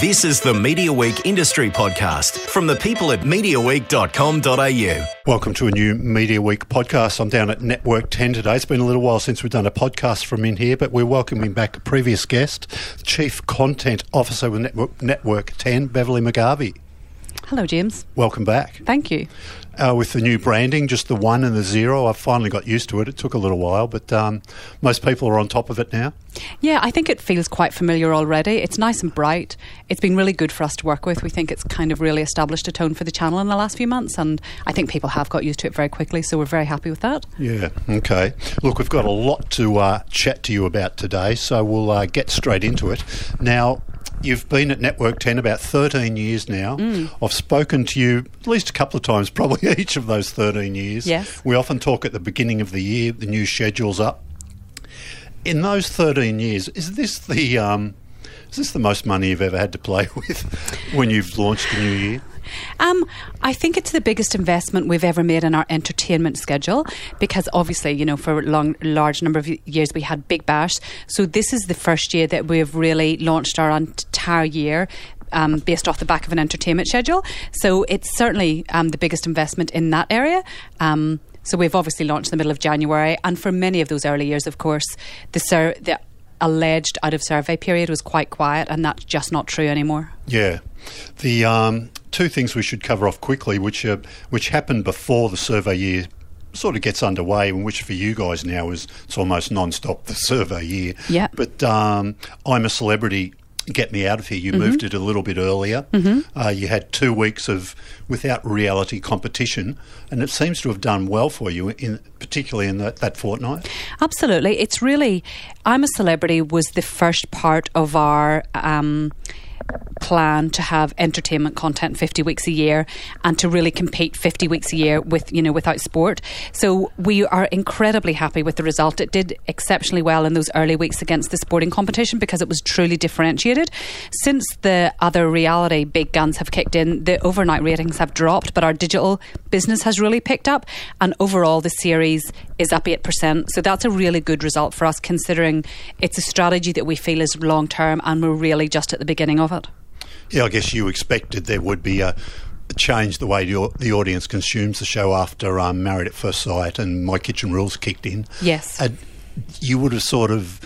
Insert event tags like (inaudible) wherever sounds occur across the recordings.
This is the Media Week Industry Podcast from the people at MediaWeek.com.au. Welcome to a new Media Week podcast. I'm down at Network 10 today. It's been a little while since we've done a podcast from in here, but we're welcoming back a previous guest, Chief Content Officer with Network, Network 10, Beverley McGarvey. Hello, James. Welcome back. Thank you. Uh, with the new branding, just the one and the zero, I've finally got used to it. It took a little while, but um, most people are on top of it now. Yeah, I think it feels quite familiar already. It's nice and bright. It's been really good for us to work with. We think it's kind of really established a tone for the channel in the last few months, and I think people have got used to it very quickly, so we're very happy with that. Yeah, okay. Look, we've got a lot to uh, chat to you about today, so we'll uh, get straight into it. Now, You've been at Network 10 about 13 years now. Mm. I've spoken to you at least a couple of times, (laughs) probably each of those 13 years. Yes. We often talk at the beginning of the year, the new schedule's up. In those 13 years, is this the. Um, is this the most money you've ever had to play (laughs) with when you've launched a new year? Um, I think it's the biggest investment we've ever made in our entertainment schedule because obviously, you know, for a long, large number of years we had Big Bash. So this is the first year that we've really launched our entire year um, based off the back of an entertainment schedule. So it's certainly um, the biggest investment in that area. Um, so we've obviously launched in the middle of January, and for many of those early years, of course, the, sur- the alleged out of survey period was quite quiet, and that's just not true anymore. Yeah, the um, two things we should cover off quickly, which uh, which happened before the survey year sort of gets underway, and which for you guys now is it's almost non-stop the (laughs) survey year. Yeah. But um, I'm a celebrity get me out of here. You mm-hmm. moved it a little bit earlier. Mm-hmm. Uh, you had two weeks of without reality competition, and it seems to have done well for you, in particularly in that, that fortnight. Absolutely, it's really. I'm a celebrity was the first part of our. Um, plan to have entertainment content 50 weeks a year and to really compete 50 weeks a year with you know without sport. So we are incredibly happy with the result. It did exceptionally well in those early weeks against the sporting competition because it was truly differentiated. Since the other reality big guns have kicked in the overnight ratings have dropped but our digital business has really picked up and overall the series is up 8% so that's a really good result for us considering it's a strategy that we feel is long term and we're really just at the beginning of it yeah, I guess you expected there would be a, change the way the audience consumes the show after um, Married at First Sight and My Kitchen Rules kicked in. Yes. And you would have sort of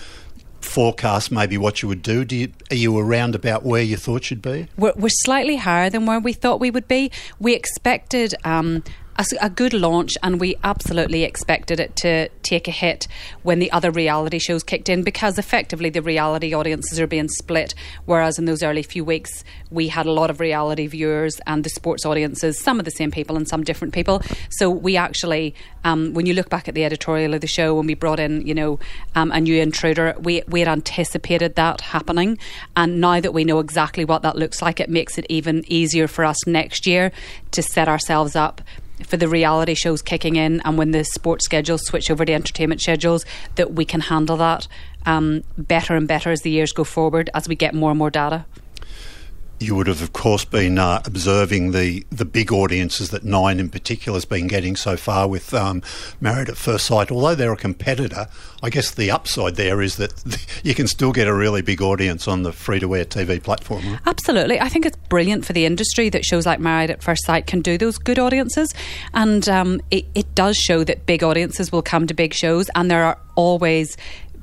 forecast maybe what you would do? do you, are you around about where you thought you'd be? We're, we're, slightly higher than where we thought we would be. We expected um, a, a, good launch, and we absolutely expected it to take a hit when the other reality shows kicked in because effectively the reality audiences are being split. Whereas in those early few weeks, we had a lot of reality viewers and the sports audiences, some of the same people and some different people. So we actually, um, when you look back at the editorial of the show, when we brought in, you know, um, a new intruder, we we had anticipated that happening, and now that we know exactly what that looks like, it makes it even easier for us next year to set ourselves up for the reality shows kicking in and when the sports schedules switch over to entertainment schedules, that we can handle that um, better and better as the years go forward as we get more and more data you would have, of course, been uh, observing the, the big audiences that Nine in particular has been getting so far with um, Married at First Sight. Although they're a competitor, I guess the upside there is that (laughs) you can still get a really big audience on the free to air TV platform. Right? Absolutely. I think it's brilliant for the industry that shows like Married at First Sight can do those good audiences. And um, it, it does show that big audiences will come to big shows, and there are always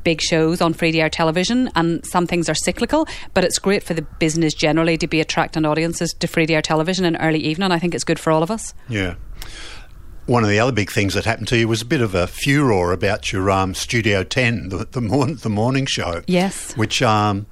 big shows on free to air television, and some things are cyclical, but it's great for the business generally to be attracting audiences to free to air television in early evening. I think it's good for all of us. Yeah. One of the other big things that happened to you was a bit of a furor about your um, Studio 10, the, the, morning, the morning show. Yes. Which um,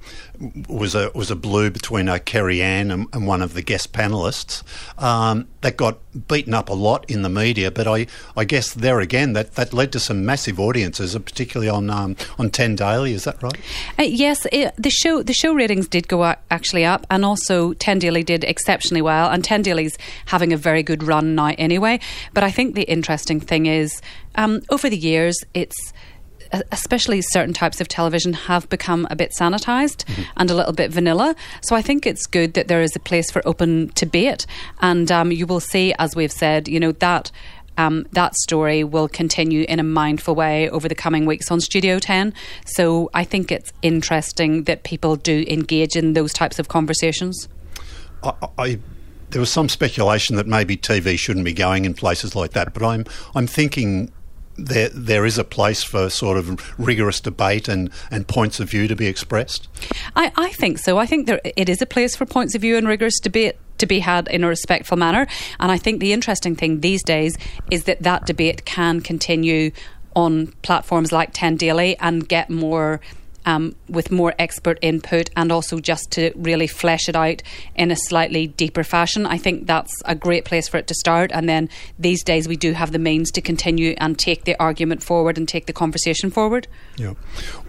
was a was a blue between uh, Kerri-Anne and, and, one of the guest panelists. Um, that got beaten up a lot in the media, but I, I guess there again that, that led to some massive audiences, uh, particularly on um, on Ten Daily. Is that right? Uh, yes, it, the show the show ratings did go actually up, and also Ten Daily did exceptionally well, and Ten Daily's having a very good run now anyway. But I think the interesting thing is um, over the years it's especially certain types of television, have become a bit sanitized mm-hmm. and a little bit vanilla. So I think it's good that there is a place for open debate. And um, you will see, as we've said, you know, that um, that story will continue in a mindful way over the coming weeks on Studio 10. So I think it's interesting that people do engage in those types of conversations. I, I there was some speculation that maybe TV shouldn't be going in places like that, but I'm I'm thinking there there is a place for sort of rigorous debate and, and points of view to be expressed? I, I think so. I think there it is a place for points of view and rigorous debate to be had in a respectful manner. And I think the interesting thing these days is that that debate can continue on platforms like 10 Daily and get more um, with more expert input and also just to really flesh it out in a slightly deeper fashion. I think that's a great place for it to start. And then these days we do have the means to continue and take the argument forward and take the conversation forward. Yeah.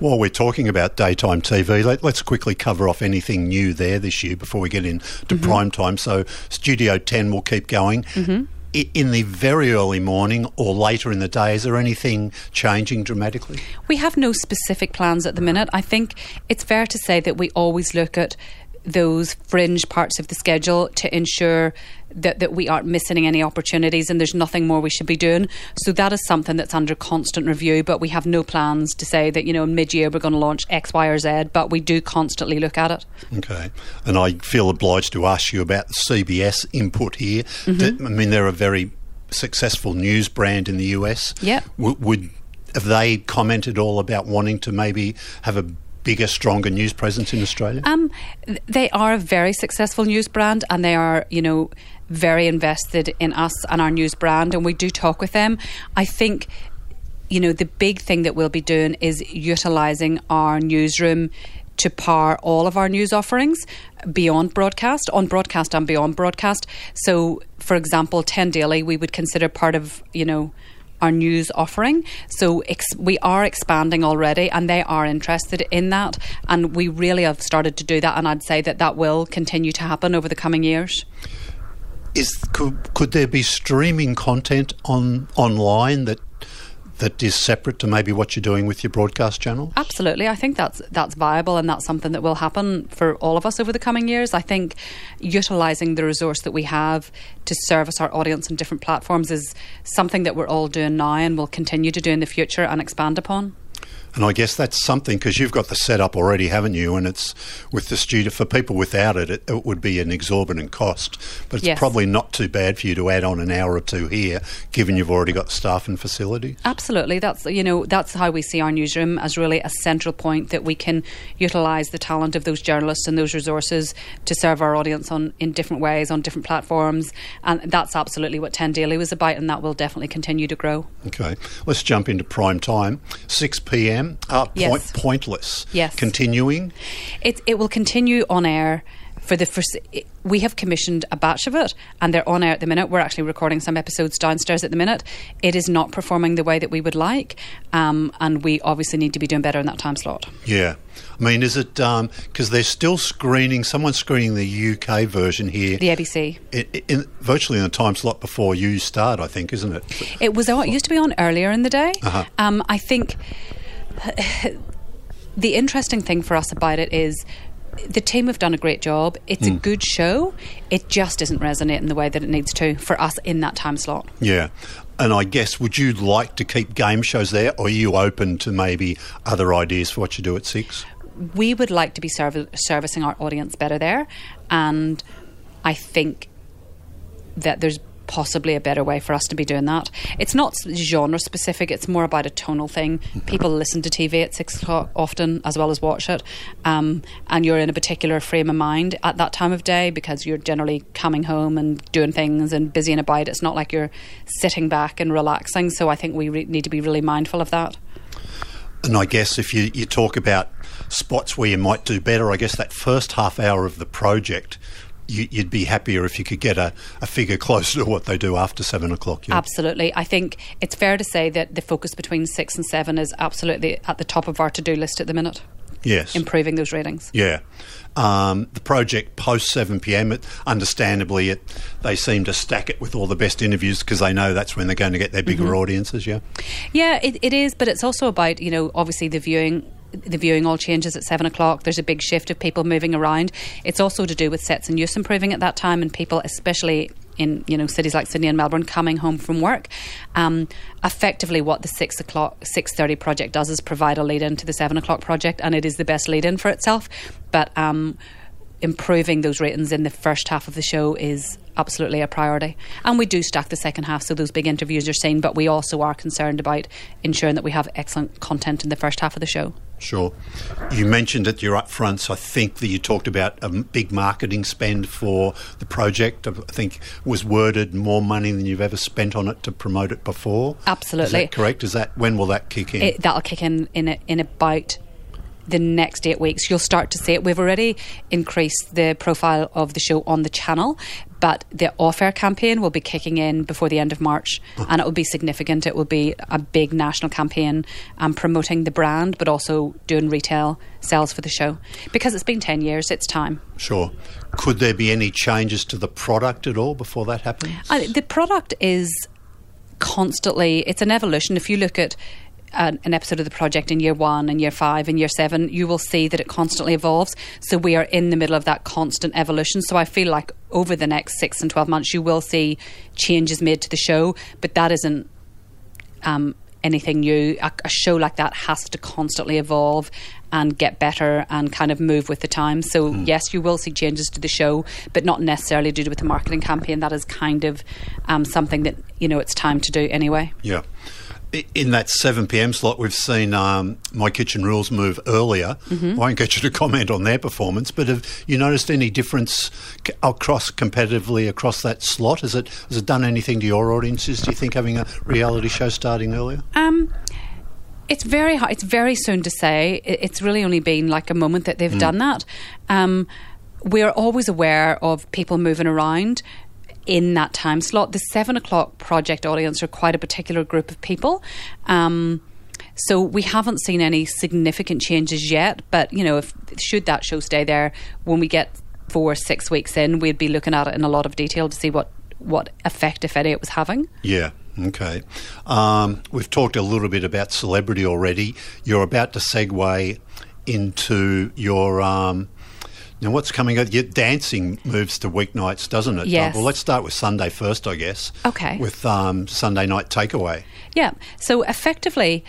While we're talking about daytime TV, let, us quickly cover off anything new there this year before we get into mm-hmm. prime time. So Studio 10 will keep going. Mm-hmm in the very early morning or later in the day, is there anything changing dramatically? We have no specific plans at the minute. I think it's fair to say that we always look at those fringe parts of the schedule to ensure that, that we aren't missing any opportunities and there's nothing more we should be doing. So that is something that's under constant review, but we have no plans to say that, you know, mid year we're going to launch X, Y, or Z, but we do constantly look at it. Okay. And I feel obliged to ask you about the CBS input here. Mm-hmm. I mean, they're a very successful news brand in the US. Yeah. W- would have they commented all about wanting to maybe have a bigger, stronger news presence in Australia? Um, they are a very successful news brand, and they are, you know, very invested in us and our news brand, and we do talk with them. I think you know, the big thing that we'll be doing is utilising our newsroom to power all of our news offerings beyond broadcast, on broadcast and beyond broadcast. So, for example, 10 Daily, we would consider part of, you know, our news offering. So ex- we are expanding already, and they are interested in that. And we really have started to do that, and I'd say that that will continue to happen over the coming years. Is could, could there be streaming content on online that that is separate to maybe what you're doing with your broadcast channel? Absolutely. I think that's that's viable and that's something that will happen for all of us over the coming years. I think utilizing the resource that we have to service our audience on different platforms is something that we're all doing now and will continue to do in the future and expand upon. And I guess that's something because you've got the setup already, haven't you? And it's with the studio for people without it, it, it would be an exorbitant cost. But it's yes. probably not too bad for you to add on an hour or two here, given you've already got staff and facilities. Absolutely, that's you know that's how we see our newsroom as really a central point that we can utilise the talent of those journalists and those resources to serve our audience on in different ways on different platforms, and that's absolutely what Ten Daily was about, and that will definitely continue to grow. Okay, let's jump into prime time, six p.m Uh, yes. point, pointless. Yes. Continuing. It it will continue on air for the first. We have commissioned a batch of it, and they're on air at the minute. We're actually recording some episodes downstairs at the minute. It is not performing the way that we would like, um, and we obviously need to be doing better in that time slot. Yeah. I mean, is it because um, they're still screening? Someone's screening the UK version here, the ABC, in, in, virtually in the time slot before you start. I think, isn't it? It was. It used to be on earlier in the day. Uh-huh. Um, I think (laughs) the interesting thing for us about it is the team have done a great job. It's mm. a hmm. good show. It just isn't resonating the way that it needs to for us in that time slot. Yeah. And I guess, would you like to keep game shows there, or are you open to maybe other ideas for what you do at six? We would like to be serv- servicing our audience better there. And I think that there's possibly a better way for us to be doing that. It's not genre specific, it's more about a tonal thing. People listen to TV at six o'clock often as well as watch it, um, and you're in a particular frame of mind at that time of day because you're generally coming home and doing things and busy and about. It's not like you're sitting back and relaxing, so I think we re- need to be really mindful of that. And I guess if you, you talk about spots where you might do better, I guess that first half hour of the project you, would be happier if you could get a, a, figure closer to what they do after seven o'clock. Yeah. Absolutely. I think it's fair to say that the focus between six and seven is absolutely at the top of our to do list at the minute. Yes. Improving those ratings. Yeah. Um, the project post 7 pm, it, understandably, it, they seem to stack it with all the best interviews because they know that's when they're going to get their bigger mm-hmm. audiences, yeah? Yeah, it, it is, but it's also about, you know, obviously the viewing the viewing all changes at seven o'clock. There's a big shift of people moving around. It's also to do with sets and use improving at that time, and people, especially in you know cities like Sydney and Melbourne coming home from work. Um, effectively, what the six o'clock six thirty project does is provide a lead in to the seven o'clock project, and it is the best lead in for itself. But um, improving those ratings in the first half of the show is absolutely a priority. And we do stack the second half, so those big interviews are seen, but we also are concerned about ensuring that we have excellent content in the first half of the show. Sure. You mentioned at your upfronts, so I think that you talked about a big marketing spend for the project. I think was worded more money than you've ever spent on it to promote it before. Absolutely. Is that correct? Is that when will that kick in? It, that'll kick in in, a, in about the next eight weeks, you'll start to see it. We've already increased the profile of the show on the channel, but the off air campaign will be kicking in before the end of March and it will be significant. It will be a big national campaign um, promoting the brand, but also doing retail sales for the show. Because it's been 10 years, it's time. Sure. Could there be any changes to the product at all before that happens? Uh, the product is constantly, it's an evolution. If you look at an, an, episode of the project in year one and year five and year seven, you will see that it constantly evolves. So we are in the middle of that constant evolution. So I feel like over the next six and 12 months, you will see changes made to the show, but that isn't um, anything new. A, a, show like that has to constantly evolve and get better and kind of move with the times. So, mm. yes, you will see changes to the show, but not necessarily due to with the marketing campaign. That is kind of um, something that, you know, it's time to do anyway. Yeah in that 7 p.m. slot, we've seen um, My Kitchen Rules move earlier. Mm-hmm. I won't get you to comment on their performance, but have you noticed any difference across competitively across that slot? Has it has it done anything to your audiences? Do you think having a reality show starting earlier? Um, it's very hard. It's very soon to say. It's really only been like a moment that they've mm. done that. Um, we're always aware of people moving around in that time slot. The seven o'clock project audience are quite a particular group of people. Um, so we haven't seen any significant changes yet, but you know, if should that show stay there when we get four six weeks in, we'd be looking at it in a lot of detail to see what what effect, if any, it was having. Yeah. Okay. Um, we've talked a little bit about celebrity already. You're about to segue into your um, now, what's coming up? Your dancing moves to weeknights, doesn't it? Yes. Well, let's start with Sunday first, I guess. Okay. With um, Sunday night takeaway. Yeah. So effectively,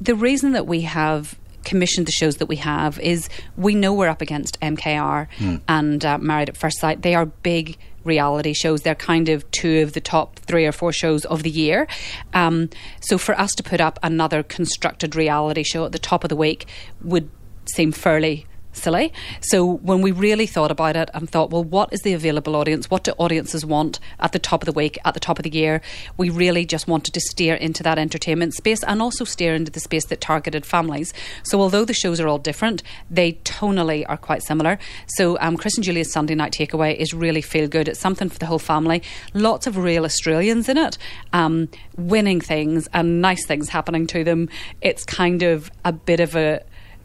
the reason that we have commissioned the shows that we have is we know we're up against MKR mm. and uh, Married at First Sight. They are big reality shows. They're kind of two of the top three or four shows of the year. Um, so for us to put up another constructed reality show at the top of the week would seem fairly silly. So when we really thought about it and thought, well, what is the available audience? What do audiences want at the top of the week, at the top of the year? We really just wanted to steer into that entertainment space and also steer into the space that targeted families. So although the shows are all different, they tonally are quite similar. So um, Chris and Julia's Sunday Night Takeaway is really feel good. It's something for the whole family. Lots of real Australians in it, um, winning things and nice things happening to them. It's kind of a bit of a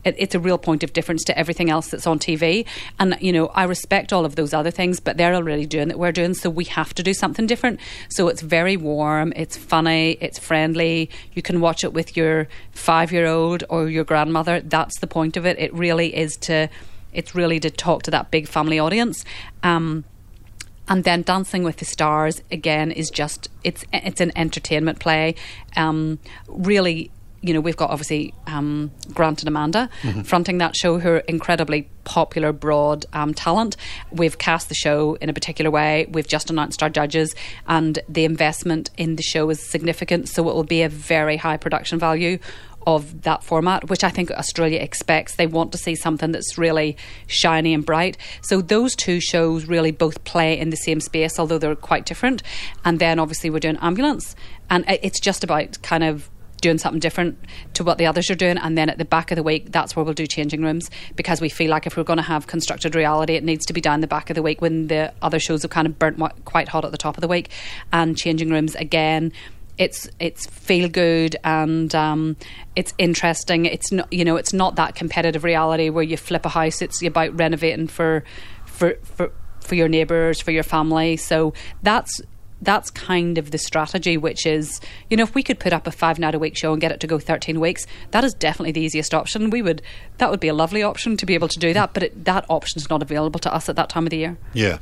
it, it's a real point of difference to everything else that's on TV. And, you know, I respect all of those other things, but they're already doing what we're doing, so we have to do something different. So it's very warm, it's funny, it's friendly. You can watch it with your five year old or your grandmother. That's the point of it. It really is to, it's really to talk to that big family audience. Um, and then Dancing with the Stars again is just it's it's an entertainment play. Um, really you know, we've got obviously um, Grant and Amanda mm-hmm. fronting that show, who are incredibly popular, broad um, talent. We've cast the show in a particular way. We've just announced our judges, and the investment in the show is significant. So it will be a very high production value of that format, which I think Australia expects. They want to see something that's really shiny and bright. So those two shows really both play in the same space, although they're quite different. And then obviously we're doing Ambulance, and it's just about kind of doing something different to what the others are doing. And then at the back of the week, that's where we'll do changing rooms because we feel like if we're going to have constructed reality, it needs to be down the back of the week when the other shows have kind of burnt quite hot at the top of the week. And changing rooms again. It's it's feel good and um, it's interesting. It's not you know it's not that competitive reality where you flip a house. It's about renovating for for for for your neighbours, for your family. So that's that's kind of the strategy, which is, you know, if we could put up a five night a week show and get it to go 13 weeks, that is definitely the easiest option. We would, that would be a lovely option to be able to do that, but it, that option is not available to us at that time of the year. Yeah.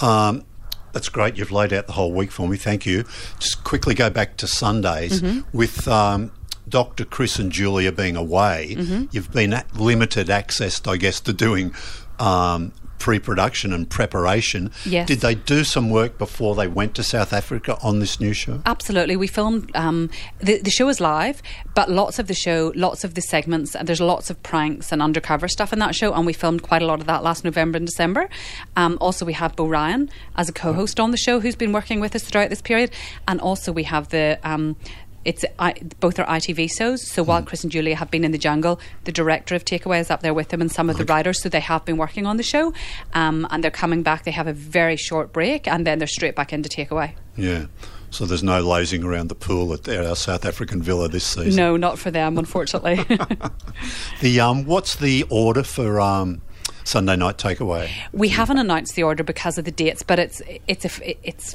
Um, That's great. You've laid out the whole week for me. Thank you. Just quickly go back to Sundays Mm-hmm. with. Um, Dr. Chris and Julia being away, Mm-hmm. you've been at limited access, I guess, to doing um, pre-production and preparation. Yes. Did they do some work before they went to South Africa on this new show? Absolutely. We filmed, um, the, the show is live, but lots of the show, lots of the segments, and there's lots of pranks and undercover stuff in that show, and we filmed quite a lot of that last November and December. Um, also, we have Beau Ryan as a co host on the show who's been working with us throughout this period, and also we have the. Um, it's I, both are ITV shows. So while Chris and Julia have been in the jungle, the director of Takeaway is up there with them, and some of the writers. So they have been working on the show, um, and they're coming back. They have a very short break, and then they're straight back into Takeaway. Yeah. So there's no lazing around the pool at our South African villa this season. No, not for them, unfortunately. (laughs) (laughs) The um, what's the order for um, Sunday night takeaway? we haven't announced the order because of the dates, but it's it's a, it's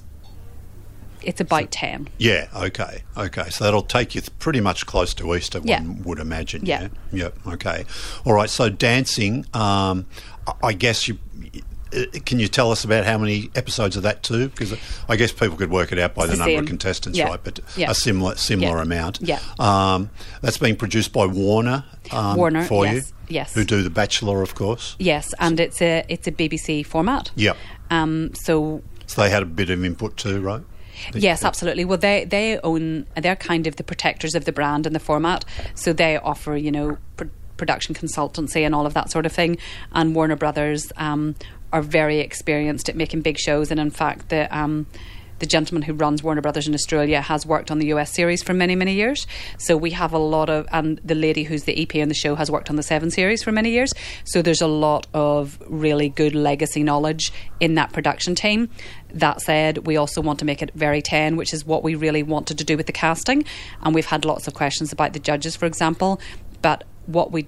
it's about ten. Yeah. Okay. Okay. So that'll take you th- pretty much close to Easter, Yeah. one would imagine. Yeah. Yeah. Yep. Okay. All right. So dancing. Um, I- guess you. Can you tell us about how many episodes of that too? Because I guess people could work it out by the, the number of contestants, Yeah. right? But Yeah. a similar similar Yeah. amount. Yeah. Um, that's being produced by Warner. Um, Warner, for yes, you. yes. Who do The Bachelor, of course. Yes, and it's a it's a BBC format. Yeah. Um. So So they had a bit of input too, right? Yes, absolutely. Well, they they own they're kind of the protectors of the brand and the format, so they offer you know pr- production consultancy and all of that sort of thing. And Warner Brothers um, are very experienced at making big shows, and in fact, the um, the gentleman who runs Warner Brothers in Australia has worked on the US series for many, many years. So we have a lot of, and the lady who's the EP on the show has worked on the Seven series for many years. So there's a lot of really good legacy knowledge in that production team. That said, we also want to make it very 10, which is what we really wanted to do with the casting. And we've had lots of questions about the judges, for example. But what we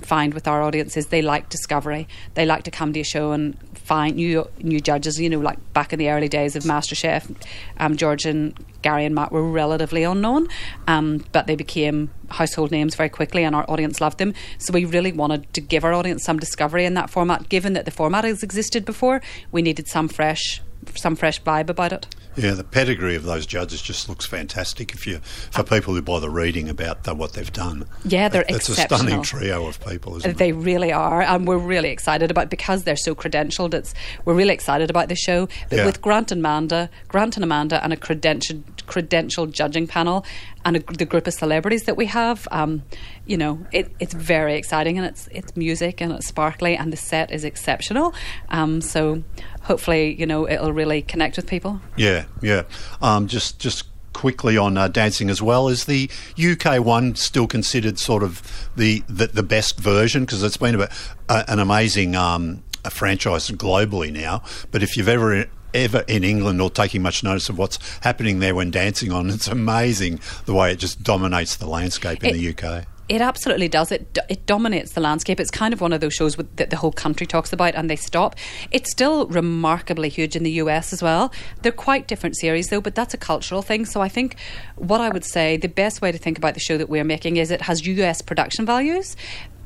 find with our audience is they like discovery. They like to come to a show and find new new judges. You know, like back in the early days of MasterChef, um, George and Gary and Matt were relatively unknown, um, but they became household names very quickly, and our audience loved them. So we really wanted to give our audience some discovery in that format. Given that the format has existed before, we needed some fresh some fresh vibe about it. Yeah, the pedigree of those judges just looks fantastic. If you for people who bother reading about the, what they've done, Yeah, they're It's a stunning trio of people, isn't it? They really are, and we're really excited about because they're so credentialed. It's we're really excited about the show. But Yeah. with Grant and Amanda, Grant and Amanda, and a credentialed credentialed judging panel, and a, the group of celebrities that we have, um, you know, it, it's very exciting, and it's it's music and it's sparkly, and the set is exceptional. Um, so hopefully, you know, it'll really connect with people. Yeah, yeah. Um, just just quickly on uh, dancing as well is the UK one still considered sort of the the, the best version because it's been a, bit- uh, an amazing um, a franchise globally now. But if you've ever ever in England or taking much notice of what's happening there when dancing on, it's amazing the way it just dominates the landscape in It- the UK. It absolutely does. It it dominates the landscape. It's kind of one of those shows with, that the whole country talks about, and they stop. It's still remarkably huge in the US as well. They're quite different series though, but that's a cultural thing. So I think what I would say the best way to think about the show that we're making is it has US production values.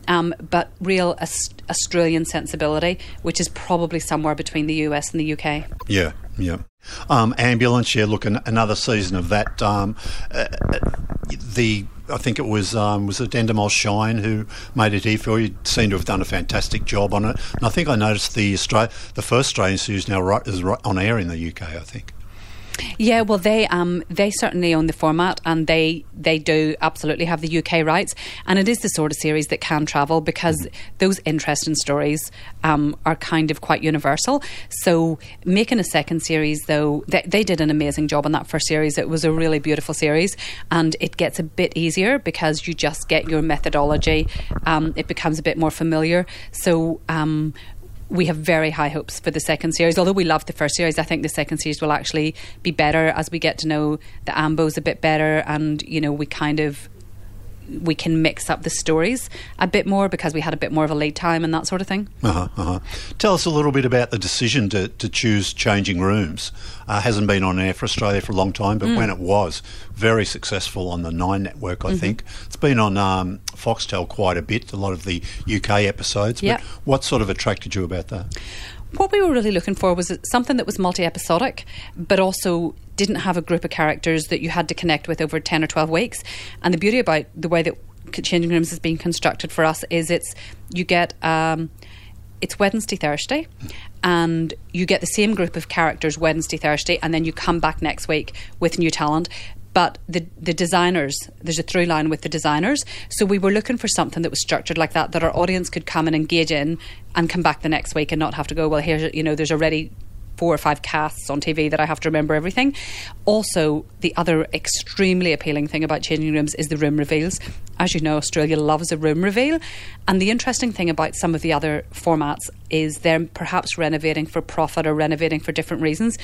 Um, but real Aus- Australian sensibility, which is probably somewhere between the US and the UK. Yeah, yeah. Um, ambulance, yeah. Look, an, another season of that. Um, uh, uh, the I think it was um, was it Shine who made it here for you. Seemed to have done a fantastic job on it. And I think I noticed the the first Australian series now right, is right on air in the UK. I think. Yeah, well, they um they certainly own the format, and they they do absolutely have the UK rights, and it is the sort of series that can travel because those interesting stories um are kind of quite universal. So making a second series, though, they, they did an amazing job on that first series. It was a really beautiful series, and it gets a bit easier because you just get your methodology. Um, it becomes a bit more familiar. So um we have very high hopes for the second series. Although we loved the first series, I think the second series will actually be better as we get to know the Ambos a bit better, and you know we kind of we can mix up the stories a bit more because we had a bit more of a lead time and that sort of thing. Uh-huh, uh-huh. Tell us a little bit about the decision to, to choose Changing Rooms. Uh, hasn't been on air for Australia for a long time, but Mm. when it was, very successful on the Nine Network, Mm-hmm. I think. It's been on um, Foxtel quite a bit, a lot of the UK episodes. But what sort of attracted you about that? What we were really looking for was something that was multi episodic, but also didn't have a group of characters that you had to connect with over 10 or 12 weeks. And the beauty about the way that Changing Rooms is being constructed for us is it's you get. Um, it's Wednesday, Thursday, and you get the same group of characters Wednesday, Thursday, and then you come back next week with new talent. But the the designers, there's a through line with the designers. So we were looking for something that was structured like that, that our audience could come and engage in, and come back the next week and not have to go. Well, here's you know, there's already four or five casts on TV that I have to remember everything. Also, the other extremely appealing thing about changing rooms is the room reveals. As you know, Australia loves a room reveal. And the interesting thing about some of the other formats is they're perhaps renovating for profit or renovating for different reasons.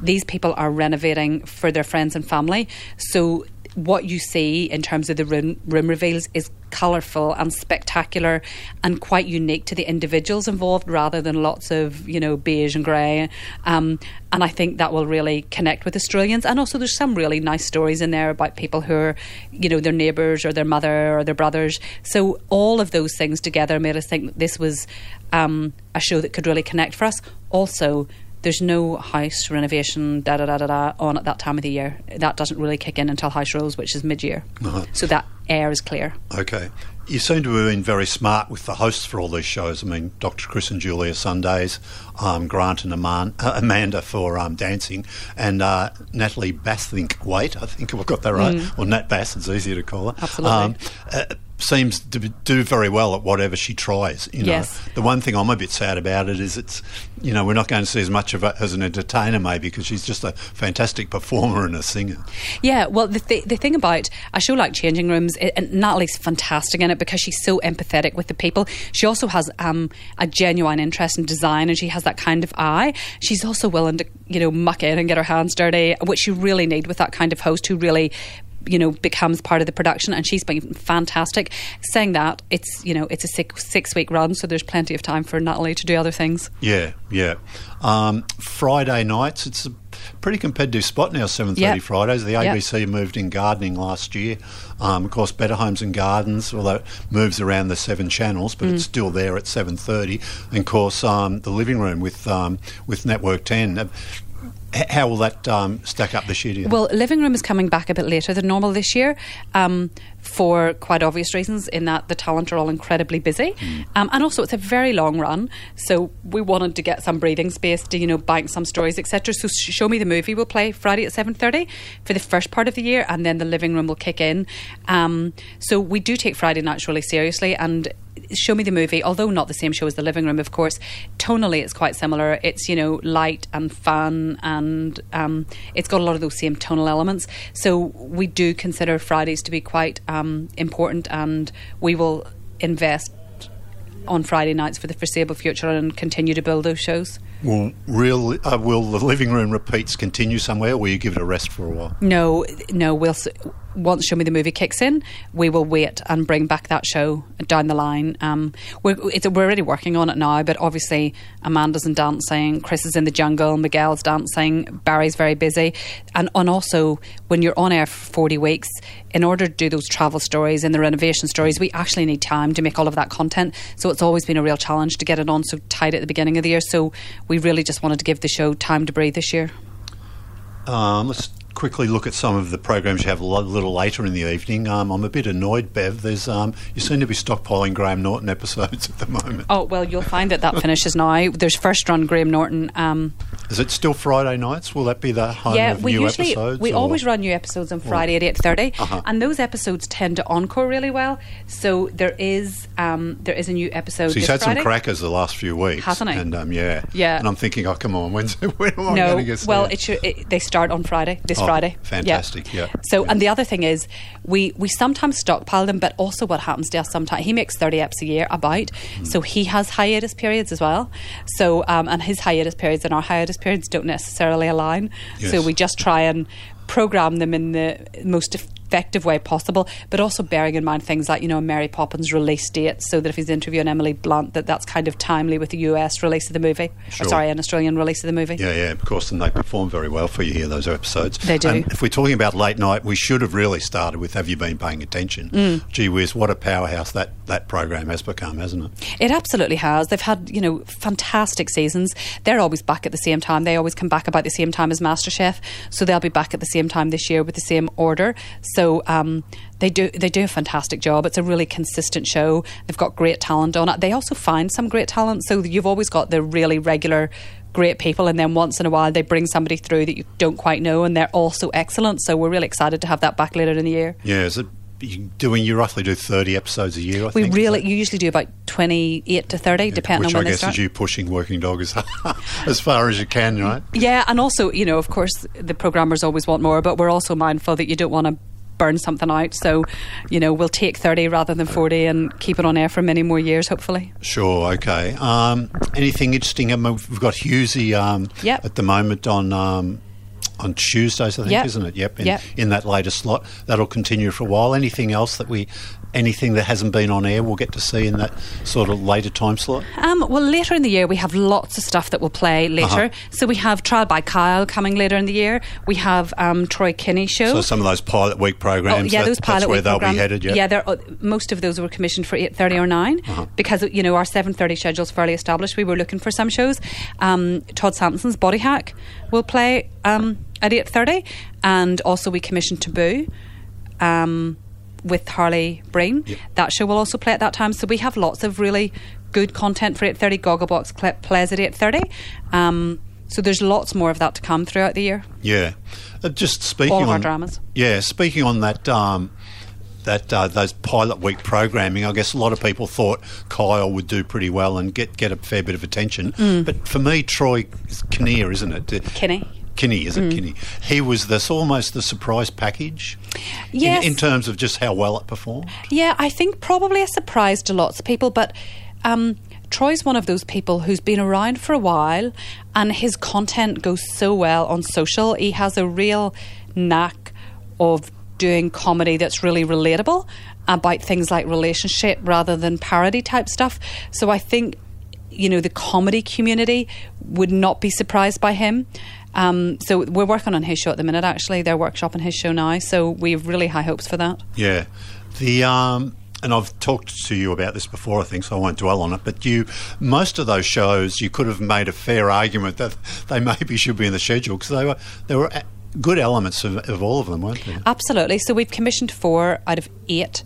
These people are renovating for their friends and family. So what you see in terms of the room, room reveals is colourful and spectacular and quite unique to the individuals involved rather than lots of, you know, beige and grey. Um, and I think that will really connect with Australians. And also, there's some really nice stories in there about people who are, you know, their neighbours or their mother or their brothers. So, all of those things together made us think this was um, a show that could really connect for us. Also, there's no house renovation da da da da da on at that time of the year. That doesn't really kick in until House Rules, which is mid year. Uh-huh. So that air is clear. Okay. You seem to have been very smart with the hosts for all these shows. I mean, Dr. Chris and Julia Sundays, um, Grant and uh, Amanda for um, dancing, and uh, Natalie Bassingthwaighte. I think I've got that right. Mm. Or Nat Bass, it's easier to call her. Absolutely. Um, uh, seems to do very well at whatever she tries. You know, yes. the one thing I'm a bit sad about it is it's, you know, we're not going to see as much of her as an entertainer maybe because she's just a fantastic performer and a singer. Yeah, well, the th- the thing about I show like Changing Rooms, it, and Natalie's fantastic in it because she's so empathetic with the people. She also has um, a genuine interest in design and she has that kind of eye. She's also willing to, you know, muck in and get her hands dirty, which you really need with that kind of host who really you know becomes part of the production and she's been fantastic. Saying that it's you know it's a six six week run so there's plenty of time for Natalie to do other things. Yeah yeah. Um, Friday nights it's a pretty competitive spot now 7.30 yep. Fridays. The ABC yep. moved in gardening last year. Um, of course Better Homes and Gardens although it moves around the seven channels but mm. it's still there at 7.30 and of course um, the living room with um, with Network 10 how will that um, stack up this year? Well, living room is coming back a bit later than normal this year. Um, for quite obvious reasons, in that the talent are all incredibly busy, mm. um, and also it's a very long run. So we wanted to get some breathing space to you know bank some stories, etc. So show me the movie we'll play Friday at seven thirty for the first part of the year, and then the living room will kick in. Um, so we do take Friday nights really seriously, and Show Me the Movie, although not the same show as The Living Room, of course, tonally it's quite similar. It's, you know, light and fun and um, it's got a lot of those same tonal elements. So we do consider Fridays to be quite um, important and we will invest on Friday nights for the foreseeable future and continue to build those shows. Will real uh, will the living room repeats continue somewhere, or will you give it a rest for a while? No, no. We'll once Show Me the Movie kicks in, we will wait and bring back that show down the line. Um, we're, we're already working on it now, but obviously Amanda's in dancing, Chris is in the jungle, Miguel's dancing, Barry's very busy. And, and also, when you're on air for 40 weeks, in order to do those travel stories and the renovation stories, we actually need time to make all of that content. So it's always been a real challenge to get it on so tight at the beginning of the year. So we really just wanted to give the show time to breathe this year. Um, let's quickly look at some of the programs you have a little later in the evening. Um, I'm a bit annoyed, Bev. There's um, you seem to be stockpiling Graham Norton episodes (laughs) at the moment. Oh well, you'll find that that finishes now. There's first run Graham Norton. Um, Is it still Friday nights? Will that be the home yeah, of we new usually, episodes? We or? always run new episodes on Friday at eight thirty, uh-huh. and those episodes tend to encore really well. So there is um, there is a new episode. So he's had Friday. some crackers the last few weeks, hasn't he? And um, yeah, yeah. And I'm thinking, oh come on, (laughs) when's when am I no, going to get? Well, it should, it, they start on Friday. This oh, Friday. Fantastic. Yeah. Yeah. So, yeah. and the other thing is, we we sometimes stockpile them, but also what happens to us sometimes he makes thirty eps a year about, mm. so he has hiatus periods as well. So, um, and his hiatus periods and our hiatus periods don't necessarily align. Yes. So we just try and program them in the most effective way possible, but also bearing in mind things like, you know, Mary Poppins release date, so that if he's interviewing Emily Blunt, that that's kind of timely with the US release of the movie. Sure. Or, sorry, an Australian release of the movie. Yeah, yeah, of course, and they perform very well for you here, those episodes. They do. And if we're talking about late night, we should have really started with Have You Been Paying Attention? Mm. Gee whiz, what a powerhouse that, that program has become, hasn't it? It absolutely has. They've had, you know, fantastic seasons. They're always back at the same time. They always come back about the same time as MasterChef. So they'll be back at the same time this year with the same order. So um, they do they do a fantastic job. It's a really consistent show. They've got great talent on it. They also find some great talent. So you've always got the really regular great people and then once in a while they bring somebody through that you don't quite know and they're also excellent. So we're really excited to have that back later in the year. Yeah, is it you doing you roughly do 30 episodes a year I We think, really, you usually do about 28 to 30, depending which on when I guess is you pushing working dog as, (laughs) as far as you can, right? Yeah, and also, you know, of course, the programmers always want more, but we're also mindful that you don't want to burn something out. So, you know, we'll take 30 rather than 40 and keep it on air for many more years, hopefully. Sure, okay. Um, anything interesting? I mean, we've got Hughesy um, Yep. at the moment on um, on Tuesdays, I think, Yep. isn't it? Yep. In, Yep. in that later slot, that'll continue for a while. Anything else that we, anything that hasn't been on air, we'll get to see in that sort of later time slot. Um, well, later in the year, we have lots of stuff that will play later. Uh-huh. So we have Trial by Kyle coming later in the year. We have um, Troy Kinne Show. So some of those pilot week programs. Oh, yeah, those pilot that's where week they'll be headed. Yep. Yeah, uh, most of those were commissioned for eight thirty or 9 Uh-huh. because you know our seven thirty schedule's fairly established. We were looking for some shows. Um, Todd Sampson's Body Hack will play um, at eight thirty, and also we commissioned Taboo. Um, with Harley Breen, Yep. that show will also play at that time. So we have lots of really good content for eight thirty. Gogglebox cl- plays at eight thirty. Um, so there's lots more of that to come throughout the year. Yeah. Uh, just speaking All of on our dramas. Yeah, speaking on that. Um, that uh, those pilot week programming, I guess a lot of people thought Kyle would do pretty well and get get a fair bit of attention. But for me, Troy is Kinnear, isn't it? Uh, Kinne. Is it Kinne? He was this almost the surprise package. in- In, terms of just how well it performed. Yeah, I think probably a surprise to lots of people, but um, Troy's one of those people who's been around for a while and his content goes so well on social. He has a real knack of doing comedy that's really relatable about things like relationship rather than parody type stuff. So I think you know the comedy community would not be surprised by him. Um, so we're working on his show at the minute. Actually, they're workshopping his show now. So we have really high hopes for that. Yeah, the um, and I've talked to you about this before, I think, so I won't dwell on it. But you, most of those shows, you could have made a fair argument that they (laughs) maybe should be in the schedule because they were there were good elements of, of all of them, weren't they? Absolutely. So we've commissioned four out of eight.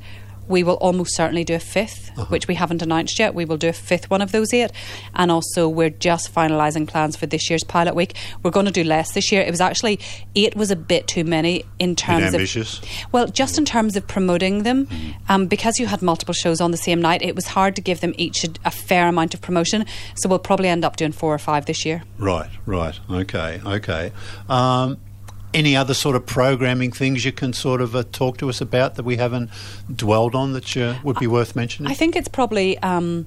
We will almost certainly do a 5th Uh-huh. which we haven't announced yet. We will do a fifth one of those eight. And also, we're just finalising plans for this year's pilot week. We're going to do less this year. It was actually, eight was a bit too many in terms ambitious? of. Well, just in terms of promoting them. Um, because you had multiple shows on the same night, it was hard to give them each a, a fair amount of promotion. So we'll probably end up doing four or five this year. Right, right, okay, okay. Um, any other sort of programming things you can sort of uh, talk to us about that we haven't dwelled on that you, would be worth mentioning? I think it's probably um,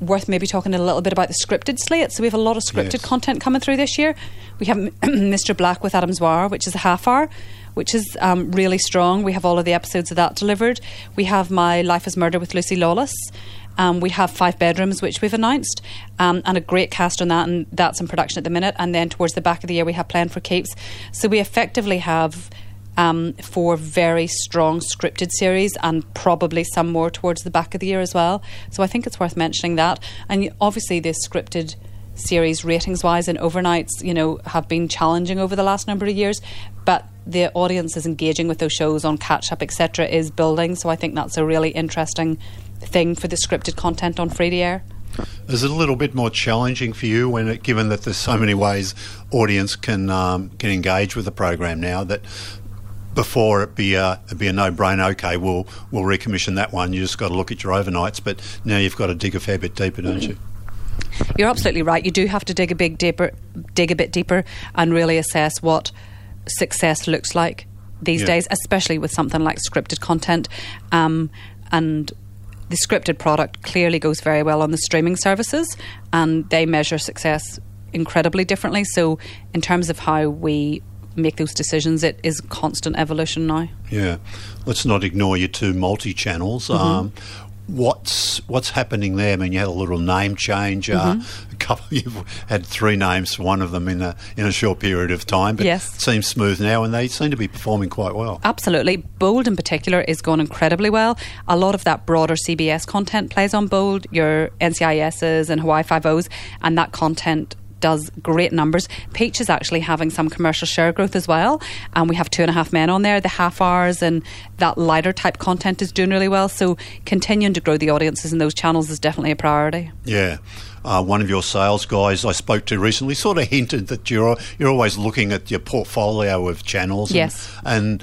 worth maybe talking a little bit about the scripted slate. So we have a lot of scripted Yes. content coming through this year. We have (clears throat) Mr. Black with Adam Zwar, which is a half hour, which is um, really strong. We have all of the episodes of that delivered. We have My Life is Murder with Lucy Lawless. Um, we have five bedrooms, which we've announced, um, and a great cast on that, and that's in production at the minute. And then towards the back of the year, we have Playing for Keeps. So we effectively have um, four very strong scripted series and probably some more towards the back of the year as well. So I think it's worth mentioning that. And obviously, the scripted series ratings wise and overnights, you know, have been challenging over the last number of years. But the audience is engaging with those shows on catch up, etc., is building. So I think that's a really interesting thing for the scripted content on free to air. Is it a little bit more challenging for you when, it, given that there's so many ways audience can um, can engage with the program now that before it be a it'd be a no brainer. Okay, we'll we'll recommission that one. You just got to look at your overnights, but now you've got to dig a fair bit deeper, don't you? You're absolutely right. You do have to dig a big deeper, dig a bit deeper, and really assess what success looks like these Yeah. days, especially with something like scripted content. Um, and the scripted product clearly goes very well on the streaming services, and they measure success incredibly differently. So, in terms of how we make those decisions. It is constant evolution now. Yeah, let's not ignore your two multi channels. Mm-hmm. Um, what's what's happening there? I mean, you had a little name change. Uh, Mm-hmm. a couple, (laughs) you've had three names one of them in a in a short period of time, but Yes. it seems smooth now, and they seem to be performing quite well. Absolutely. Bold in particular is going incredibly well. A lot of that broader CBS content plays on Bold, your NCISs and Hawaii 5.0s, and that content does great numbers. Peach is actually having some commercial share growth as well. And we have two and a half men on there. The half hours and that lighter type content is doing really well. So continuing to grow the audiences in those channels is definitely a priority. Yeah. Uh, one of your sales guys I spoke to recently sort of hinted that you're you're always looking at your portfolio of channels. And, Yes. And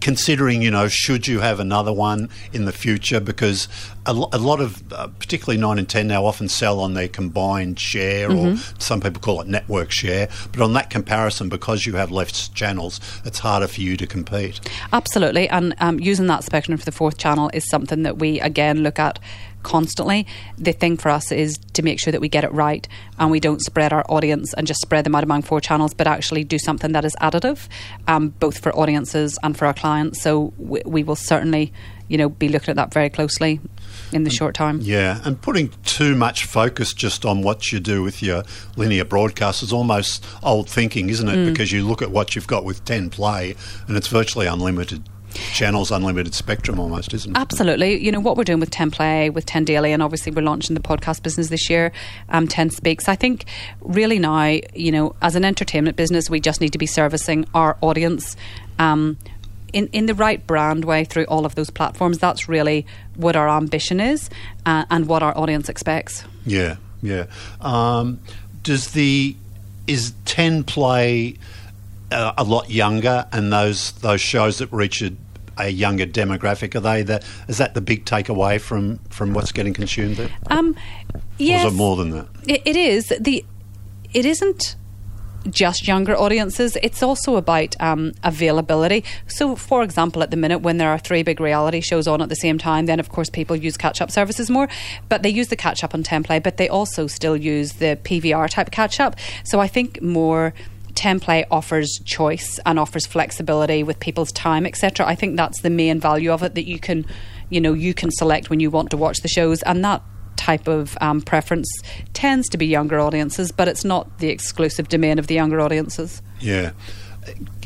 considering, you know, should you have another one in the future? Because a, lo- a lot of, uh, particularly 9 and 10 now, often sell on their combined share, or some people call it network share. But on that comparison, because you have less channels, it's harder for you to compete. Absolutely, and um, using that spectrum for the fourth channel is something that we again look at constantly. The thing for us is to make sure that we get it right and we don't spread our audience and just spread them out among four channels, but actually do something that is additive, um, both for audiences and for our clients. So we, we will certainly, you know, be looking at that very closely in the short time. Yeah, and putting too much focus just on what you do with your linear broadcast is almost old thinking, isn't it? Because you look at what you've got with 10 Play and it's virtually unlimited channels, unlimited spectrum almost, isn't it? Absolutely. You know, what we're doing with 10 Play, with 10 Daily, and obviously we're launching the podcast business this year, um, 10 Speaks. I think really now, you know, as an entertainment business, we just need to be servicing our audience. Um, in, in the right brand way through all of those platforms. That's really what our ambition is uh, and what our audience expects. Yeah, yeah. Um, does the is ten play uh, a lot younger, and those those shows that reach a, a younger demographic are they the is that the big takeaway from from what's getting consumed there? Um, Or is it more than that? It, it is the. It isn't just younger audiences. It's also about um, availability. So, for example, at the minute when there are three big reality shows on at the same time, then of course people use catch up services more. But they use the catch up on 10 Play, but they also still use the PVR type catch up. So I think more. 10 Play offers choice and offers flexibility with people's time, etc. I think that's the main value of it that you can, you know, you can select when you want to watch the shows, and that type of um, preference tends to be younger audiences, but it's not the exclusive domain of the younger audiences. Yeah.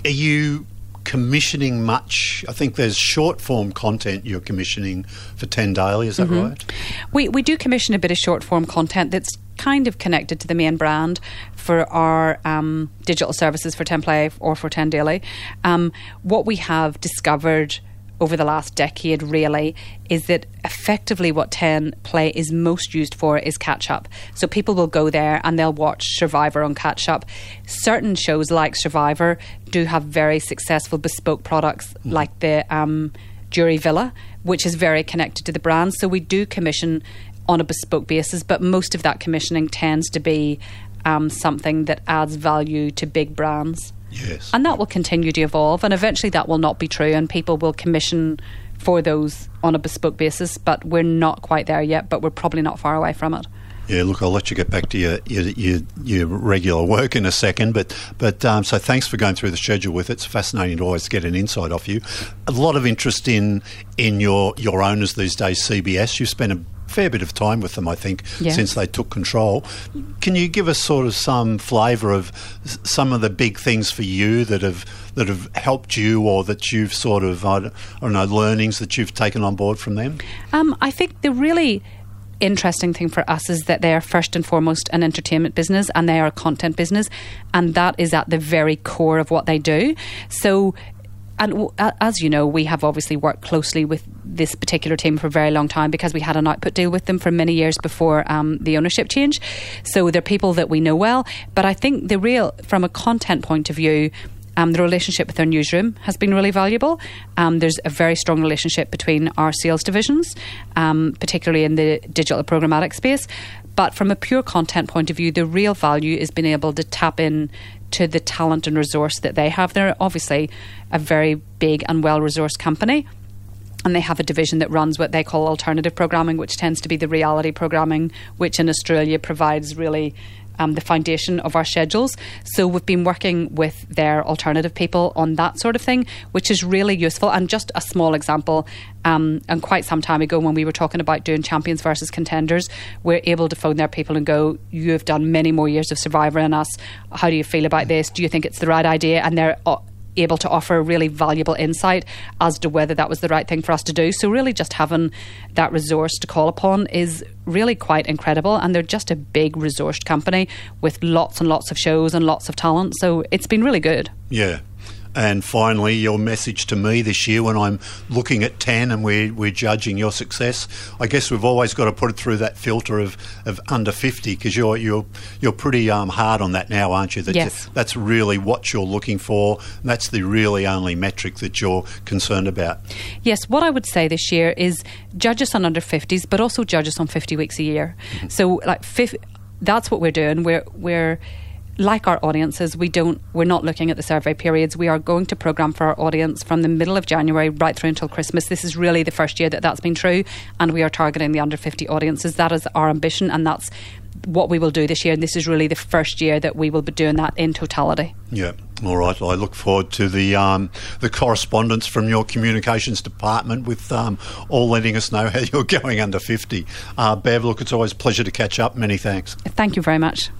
Are you commissioning much? I think there's short form content you're commissioning for 10 Daily, is that Mm-hmm. right? We we do commission a bit of short form content that's kind of connected to the main brand for our um, digital services for 10 Play or for Ten Daily. Um, what we have discovered over the last decade really is that effectively what 10 play is most used for is catch up. So people will go there and they'll watch survivor on catch up. Certain shows like survivor do have very successful bespoke products like the um, jury villa which is very connected to the brand. So we do commission on a bespoke basis but most of that commissioning tends to be um, something that adds value to big brands Yes. and that will continue to evolve, and eventually that will not be true, and people will commission for those on a bespoke basis. But we're not quite there yet, but we're probably not far away from it. Yeah, look, I'll let you get back to your your, your, your regular work in a second, but but um, so thanks for going through the schedule with it. It's fascinating to always get an insight off you. A lot of interest in in your your owners these days. CBS, you've spent a fair bit of time with them, I think, Yes. since they took control. Can you give us sort of some flavour of some of the big things for you that have that have helped you, or that you've sort of I don't, I don't know learnings that you've taken on board from them? Um, I think the really interesting thing for us is that they are first and foremost an entertainment business and they are a content business, and that is at the very core of what they do. So. And as you know, we have obviously worked closely with this particular team for a very long time because we had an output deal with them for many years before um, the ownership change. So they're people that we know well. But I think the real, from a content point of view, um, the relationship with our newsroom has been really valuable. Um, there's a very strong relationship between our sales divisions, um, particularly in the digital programmatic space. But from a pure content point of view, the real value is being able to tap in to the talent and resource that they have. They're obviously a very big and well resourced company. And they have a division that runs what they call alternative programming, which tends to be the reality programming, which in Australia provides really um, the foundation of our schedules. So we've been working with their alternative people on that sort of thing, which is really useful. And just a small example, um, and quite some time ago when we were talking about doing champions versus contenders, we're able to phone their people and go, "You have done many more years of Survivor than us. How do you feel about this? Do you think it's the right idea?" And they're uh, able to offer really valuable insight as to whether that was the right thing for us to do. So, really, just having that resource to call upon is really quite incredible. And they're just a big resourced company with lots and lots of shows and lots of talent. So, it's been really good. Yeah. And finally, your message to me this year when I'm looking at 10 and we're, we're judging your success, I guess we've always got to put it through that filter of, of under 50 because you're, you're, you're pretty um, hard on that now, aren't you? That yes. That's really what you're looking for. That's the really only metric that you're concerned about. Yes, what I would say this year is judge us on under 50s, but also judge us on 50 weeks a year. Mm-hmm. So, like, that's what we're doing. We're, we're, like our audiences, we don't we're not looking at the survey periods. We are going to program for our audience from the middle of January right through until Christmas. This is really the first year that that's been true, and we are targeting the under fifty audiences. That is our ambition, and that's what we will do this year. And this is really the first year that we will be doing that in totality. Yeah. All right. I look forward to the um, the correspondence from your communications department with um, all letting us know how (laughs) you're going under 50. Uh, Bev, look, it's always a pleasure to catch up. Many thanks. Thank you very much.